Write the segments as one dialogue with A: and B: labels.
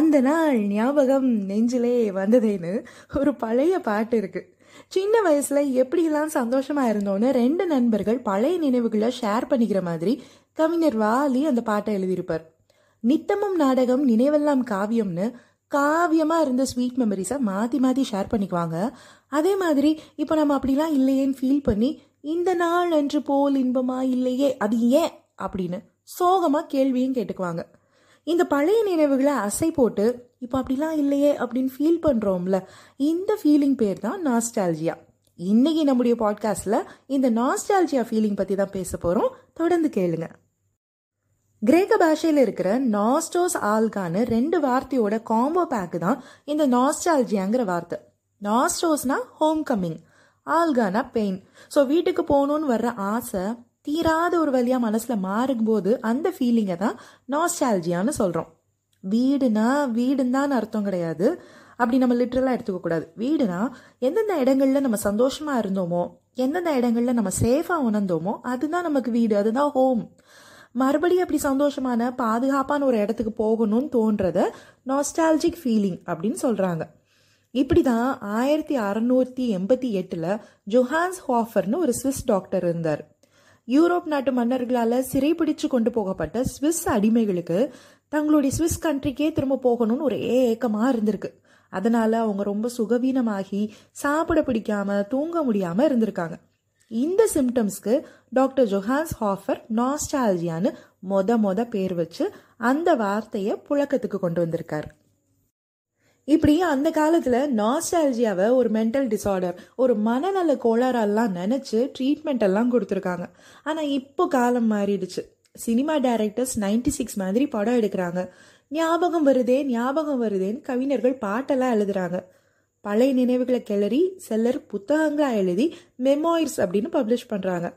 A: அந்த நாள் ஞாபகம் நெஞ்சிலே வந்ததேன்னு ஒரு பழைய பாட்டு இருக்கு. சின்ன வயசுல எப்படியெல்லாம் சந்தோஷமா இருந்தோன்னு ரெண்டு நண்பர்கள் பழைய நினைவுகளை ஷேர் பண்ணிக்கிற மாதிரி கவிஞர் வாலி அந்த பாட்டை எழுதியிருப்பார். நித்தமும் நாடகம் நினைவெல்லாம் காவியம்னு காவியமா இருந்த ஸ்வீட் மெமரிஸை மாத்தி மாத்தி ஷேர் பண்ணிக்குவாங்க. அதே மாதிரி இப்போ நம்ம அப்படிலாம் இல்லையேன்னு ஃபீல் பண்ணி இந்த நாள் அன்று போல் இன்பமா இல்லையே அது ஏன்? அப்படின்னு சோகமா கேள்வியும் கேட்டுக்குவாங்க. இந்த பழைய நினைவுகளை அசை போட்டு இப்போ அப்படிலாம் இல்லையே அப்படின்னு ஃபீல் பண்ணுறோம்ல இந்த ஃபீலிங் பேர் தான் நாஸ்டால்ஜியா இன்னைக்கு நம்முடைய பாட்காஸ்டில் இந்த நாஸ்டால்ஜியா ஃபீலிங் பற்றி தான் பேச போகிறோம் தொடர்ந்து கேளுங்க. கிரேக்க பாஷையில் இருக்கிற நாஸ்டோஸ் ஆல்கான்னு ரெண்டு வார்த்தையோட காம்போ பேக்கு தான் இந்த நாஸ்டால்ஜியாங்கிற வார்த்தை. நாஸ்டோஸ்னா ஹோம் கம்மிங் ஆல்கானா பெயின் ஸோ வீட்டுக்கு போகணுன்னு வர்ற ஆசை தீராத ஒரு வழியாக மனசில் மாறும்போது அந்த ஃபீலிங்கை தான் நாஸ்டால்ஜியான்னு சொல்கிறோம் வீடுனா வீடுன்னு அர்த்தம் கிடையாது. அப்படி நம்ம லிட்ரலாக எடுத்துக்கக்கூடாது வீடுனா எந்தெந்த இடங்களில் நம்ம சந்தோஷமாக இருந்தோமோ எந்தெந்த இடங்களில் நம்ம சேஃபாக உணர்ந்தோமோ அதுதான் நமக்கு வீடு அதுதான் ஹோம் மறுபடியும் அப்படி சந்தோஷமான பாதுகாப்பான ஒரு இடத்துக்கு போகணும்னு தோன்றத நாஸ்டாலஜிக் ஃபீலிங் அப்படின்னு சொல்கிறாங்க இப்படி தான் ஆயிரத்தி அறநூற்றி எண்பத்தி எட்டில் ஜொஹான்ஸ் ஹாஃபர்னு ஒரு சுவிஸ் டாக்டர் இருந்தார். யூரோப் நாட்டு மன்னர்களால் சிறைபிடிச்சு கொண்டு போகப்பட்ட சுவிஸ் அடிமைகளுக்கு தங்களுடைய சுவிஸ் கண்ட்ரிக்கே திரும்ப போகணும்னு ஒரே ஏக்கமாக இருந்திருக்கு. அதனால அவங்க ரொம்ப சுகவீனமாகி சாப்பிட பிடிக்காம தூங்க முடியாம இருந்திருக்காங்க. இந்த சிம்டம்ஸ்க்கு டாக்டர் ஜொஹான்ஸ் ஹாஃபர் நாஸ்டாலஜியான்னு மொத மொத பேர் வச்சு அந்த வார்த்தையை புழக்கத்துக்கு கொண்டு வந்திருக்காரு. இப்படி அந்த காலத்தில் நாஸ்டாலஜியாவை ஒரு மென்டல் டிசார்டர் ஒரு மனநல கோளாறெல்லாம் நினச்சி ட்ரீட்மெண்ட் எல்லாம் கொடுத்துருக்காங்க. ஆனால் இப்போ காலம் மாறிடுச்சு. சினிமா டைரக்டர்ஸ் நைன்டி சிக்ஸ் மாதிரி படம் எடுக்கிறாங்க. ஞாபகம் வருதே ஞாபகம் வருதேன்னு கவிஞர்கள் பாட்டெல்லாம் எழுதுறாங்க. பழைய நினைவுகளை கிளறி சிலர் புத்தகங்களாக எழுதி மெமோயிர்ஸ் அப்படின்னு பப்ளிஷ் பண்ணுறாங்க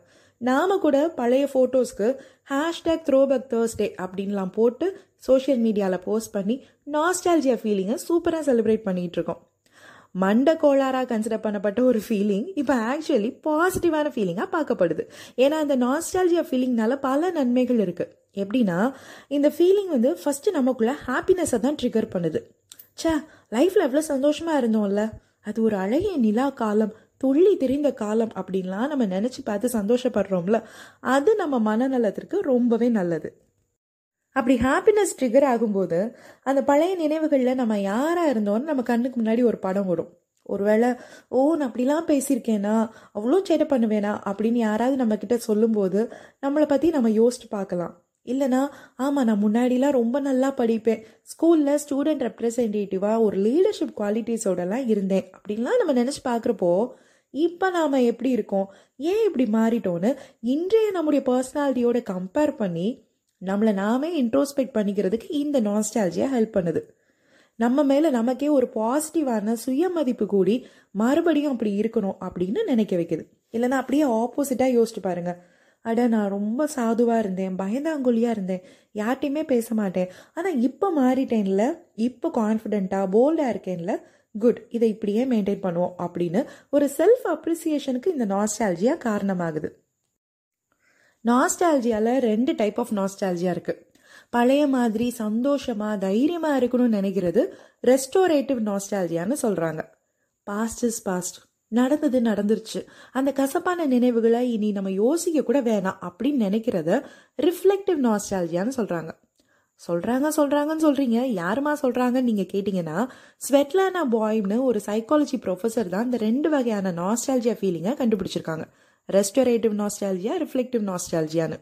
A: நாம கூட பழைய ஃபோட்டோஸ்க்கு ஹேஷ்டேக் த்ரோபேக் தேர்ஸ்டே அப்படின்லாம் போட்டு சோஷியல் மீடியாவில் போஸ்ட் பண்ணி நாஸ்டாலஜியா ஃபீலிங்கை சூப்பராக செலிப்ரேட் பண்ணிட்டு இருக்கோம். மண்ட கோளாராக கன்சிடர் பண்ணப்பட்ட ஒரு ஃபீலிங் இப்போ ஆக்சுவலி பாசிட்டிவான ஃபீலிங்காக பார்க்கப்படுது. ஏன்னா அந்த நாஸ்டாலஜியா ஃபீலிங்னால பல நன்மைகள் இருக்கு. எப்படின்னா இந்த ஃபீலிங் வந்து ஃபர்ஸ்ட் நமக்குள்ள ஹாப்பினஸை தான் ட்ரிகர் பண்ணுது. ச்சே லைஃப்ல எவ்வளோ சந்தோஷமா இருந்தோம்ல. அது ஒரு அழகிய நிலா காலம் துள்ளி திரிந்த காலம் அப்படின்லாம் நம்ம நினச்சி பார்த்து சந்தோஷப்படுறோம்ல. அது நம்ம மனநலத்திற்கு ரொம்பவே நல்லது. அப்படி ஹாப்பினஸ் ட்ரிகர் ஆகும்போது அந்த பழைய நினைவுகளில் நம்ம யாராக இருந்தோம்னு நம்ம கண்ணுக்கு முன்னாடி ஒரு படம் வரும். ஒருவேளை ஓ நான் அப்படிலாம் பேசியிருக்கேனா? அவ்வளோ சேட்டை பண்ணுவேனா? அப்படின்னு யாராவது நம்மக்கிட்ட சொல்லும்போது நம்மளை பற்றி நம்ம யோசிச்சு பார்க்கலாம். இல்லைனா ஆமாம் நான் முன்னாடிலாம் ரொம்ப நல்லா படிப்பேன். ஸ்கூலில் ஸ்டூடெண்ட் ரெப்ரசன்டேட்டிவாக ஒரு லீடர்ஷிப் குவாலிட்டிஸோடலாம் இருந்தேன். அப்படின்லாம் நம்ம நினச்சி பார்க்குறப்போ இப்போ நாம் எப்படி இருக்கோம்? ஏன் இப்படி மாறிட்டோன்னு இன்றைய நம்முடைய பர்சனாலிட்டியோட கம்பேர் பண்ணி நம்மளை நாமே இன்ட்ரோஸ்பெக்ட் பண்ணிக்கிறதுக்கு இந்த நாஸ்டாலஜியா ஹெல்ப் பண்ணுது. நம்ம மேலே நமக்கே ஒரு பாசிட்டிவான சுயமதிப்பு கூடி மறுபடியும் அப்படி இருக்கணும் அப்படின்னு நினைக்க வைக்குது. இல்லைன்னா அப்படியே ஆப்போசிட்டாக யோசிச்சு பாருங்க. அட நான் ரொம்ப சாதுவாக இருந்தேன் பயந்தாங்குழியாக இருந்தேன் யார்ட்டையுமே பேச மாட்டேன். ஆனால் இப்போ மாறிட்டேன்ல இப்போ கான்ஃபிடென்ட்டாக போல்டாக இருக்கேன்ல குட் இதை இப்படியே மெயின்டைன் பண்ணுவோம் அப்படின்னு ஒரு செல்ஃப் அப்ரிசியேஷனுக்கு இந்த நாஸ்டாலஜியா காரணமாகுது. நாஸ்டாலஜியால ரெண்டு டைப் ஆஃப் நாஸ்டாலஜியா இருக்கு. பழைய மாதிரி சந்தோஷமா தைரியமா இருக்கணும்னு நினைக்கிறது ரெஸ்டோரேட்டிவ் நாஸ்டாலஜியான்னு சொல்றாங்க. பாஸ்ட் இஸ் பாஸ்ட் நடந்தது நடந்துருச்சு. அந்த கசப்பான நினைவுகளை இனி நம்ம யோசிக்க கூட வேணாம் அப்படின்னு நினைக்கிறத ரிஃப்ளெக்டிவ் நாஸ்டாலஜியான்னு சொல்றாங்க. சொல்றாங்க சொல்றாங்கன்னு சொல்றீங்க. யாருமா சொல்றாங்கன்னு நீங்க கேட்டீங்கன்னா ஸ்வெட்லானா பாய்னு ஒரு சைக்காலஜி ப்ரொஃபஸர் தான் இந்த ரெண்டு வகையான நாஸ்டாலஜியா ஃபீலிங்கை கண்டுபிடிச்சிருக்காங்க. ரெஸ்டரேட்டிவ் நாஸ்டாலஜியா ரிஃப்ளெக்டிவ் நாஸ்டாலஜியான்னு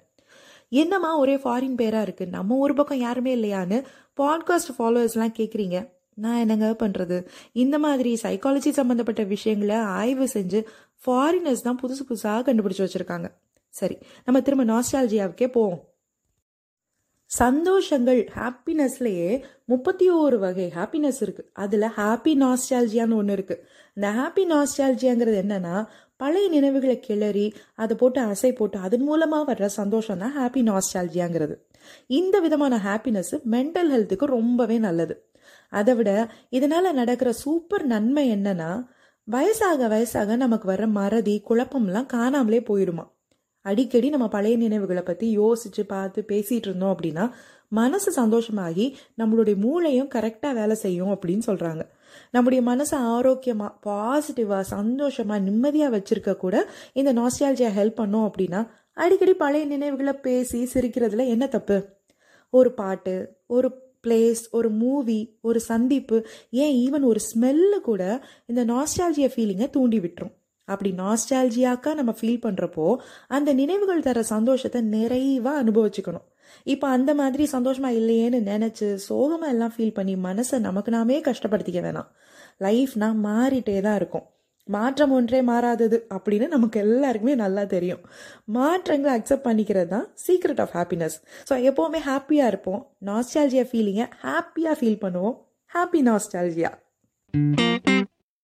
A: என்னம்மா ஒரே ஃபாரின் பேரா இருக்கு? நம்ம ஒரு பக்கம் யாருமே இல்லையான்னு பாட்காஸ்ட் ஃபாலோவர்ஸ்லாம் கேட்குறீங்க நான் என்னங்க பண்ணுறது இந்த மாதிரி சைக்காலஜி சம்மந்தப்பட்ட விஷயங்களை ஆய்வு செஞ்சு ஃபாரினர்ஸ் தான் புதுசு புதுசாக கண்டுபிடிச்சி வச்சுருக்காங்க. சரி நம்ம திரும்ப நாஸ்டாலஜியாவுக்கே போவோம். சந்தோஷங்கள் ஹாப்பினஸ்லேயே முப்பத்தி ஓரு வகை ஹாப்பினஸ் இருக்கு. அதுல ஹாப்பி நாஸ்டாலஜியான்னு ஒன்று இருக்கு. இந்த ஹாப்பி நாஸ்டாலஜியாங்கிறது என்னன்னா பழைய நினைவுகளை கிளறி அதை போட்டு அசை போட்டு அதன் மூலமா வர்ற சந்தோஷம் தான் ஹாப்பி நாஸ்டாலஜியாங்கிறது இந்த விதமான ஹாப்பினஸ் மென்டல் ஹெல்த்துக்கு ரொம்பவே நல்லது. அதை விட இதனால நடக்கிற சூப்பர் நன்மை என்னன்னா வயசாக வயசாக நமக்கு வர மறதி குழப்பம்லாம் காணாமலே போயிடுமா அடிக்கடி நம்ம பழைய நினைவுகளை பற்றி யோசிச்சு பார்த்து பேசிகிட்டு இருந்தோம் அப்படின்னா மனசு சந்தோஷமாகி நம்மளுடைய மூளையும் கரெக்டாக வேலை செய்யும் அப்படின்னு சொல்கிறாங்க நம்முடைய மனசை ஆரோக்கியமாக பாசிட்டிவாக சந்தோஷமாக நிம்மதியாக வச்சிருக்க கூட இந்த நாஸ்டாலஜியா ஹெல்ப் பண்ணோம் அப்படின்னா அடிக்கடி பழைய நினைவுகளை பேசி சிரிக்கிறதுல என்ன தப்பு? ஒரு பாட்டு ஒரு பிளேஸ் ஒரு மூவி ஒரு சந்திப்பு ஏன் ஈவன் ஒரு ஸ்மெல்லு கூட இந்த நாஸ்டாலஜியா ஃபீலிங்கை தூண்டி விட்டுரும். அப்படி நாஸ்டாலஜியாக்கா நம்ம ஃபீல் பண்ணுறப்போ அந்த நினைவுகள் தர சந்தோஷத்தை நிறைவாக அனுபவிச்சுக்கணும். இப்போ அந்த மாதிரி சந்தோஷமாக இல்லையேன்னு நினச்சி சோகமாக எல்லாம் ஃபீல் பண்ணி மனசை நமக்கு நாமே கஷ்டப்படுத்திக்க வேணாம். லைஃப்னா மாறிட்டே தான் இருக்கும். மாற்றம் ஒன்றே மாறாதது அப்படின்னு நமக்கு எல்லாருக்குமே நல்லா தெரியும். மாற்றங்களை அக்செப்ட் பண்ணிக்கிறது தான் சீக்ரெட் ஆஃப் ஹாப்பினஸ் ஸோ எப்போவுமே ஹாப்பியாக இருப்போம். நாஸ்டாலஜியா ஃபீலிங்கை ஹாப்பியாக ஃபீல் பண்ணுவோம். Happy nostalgia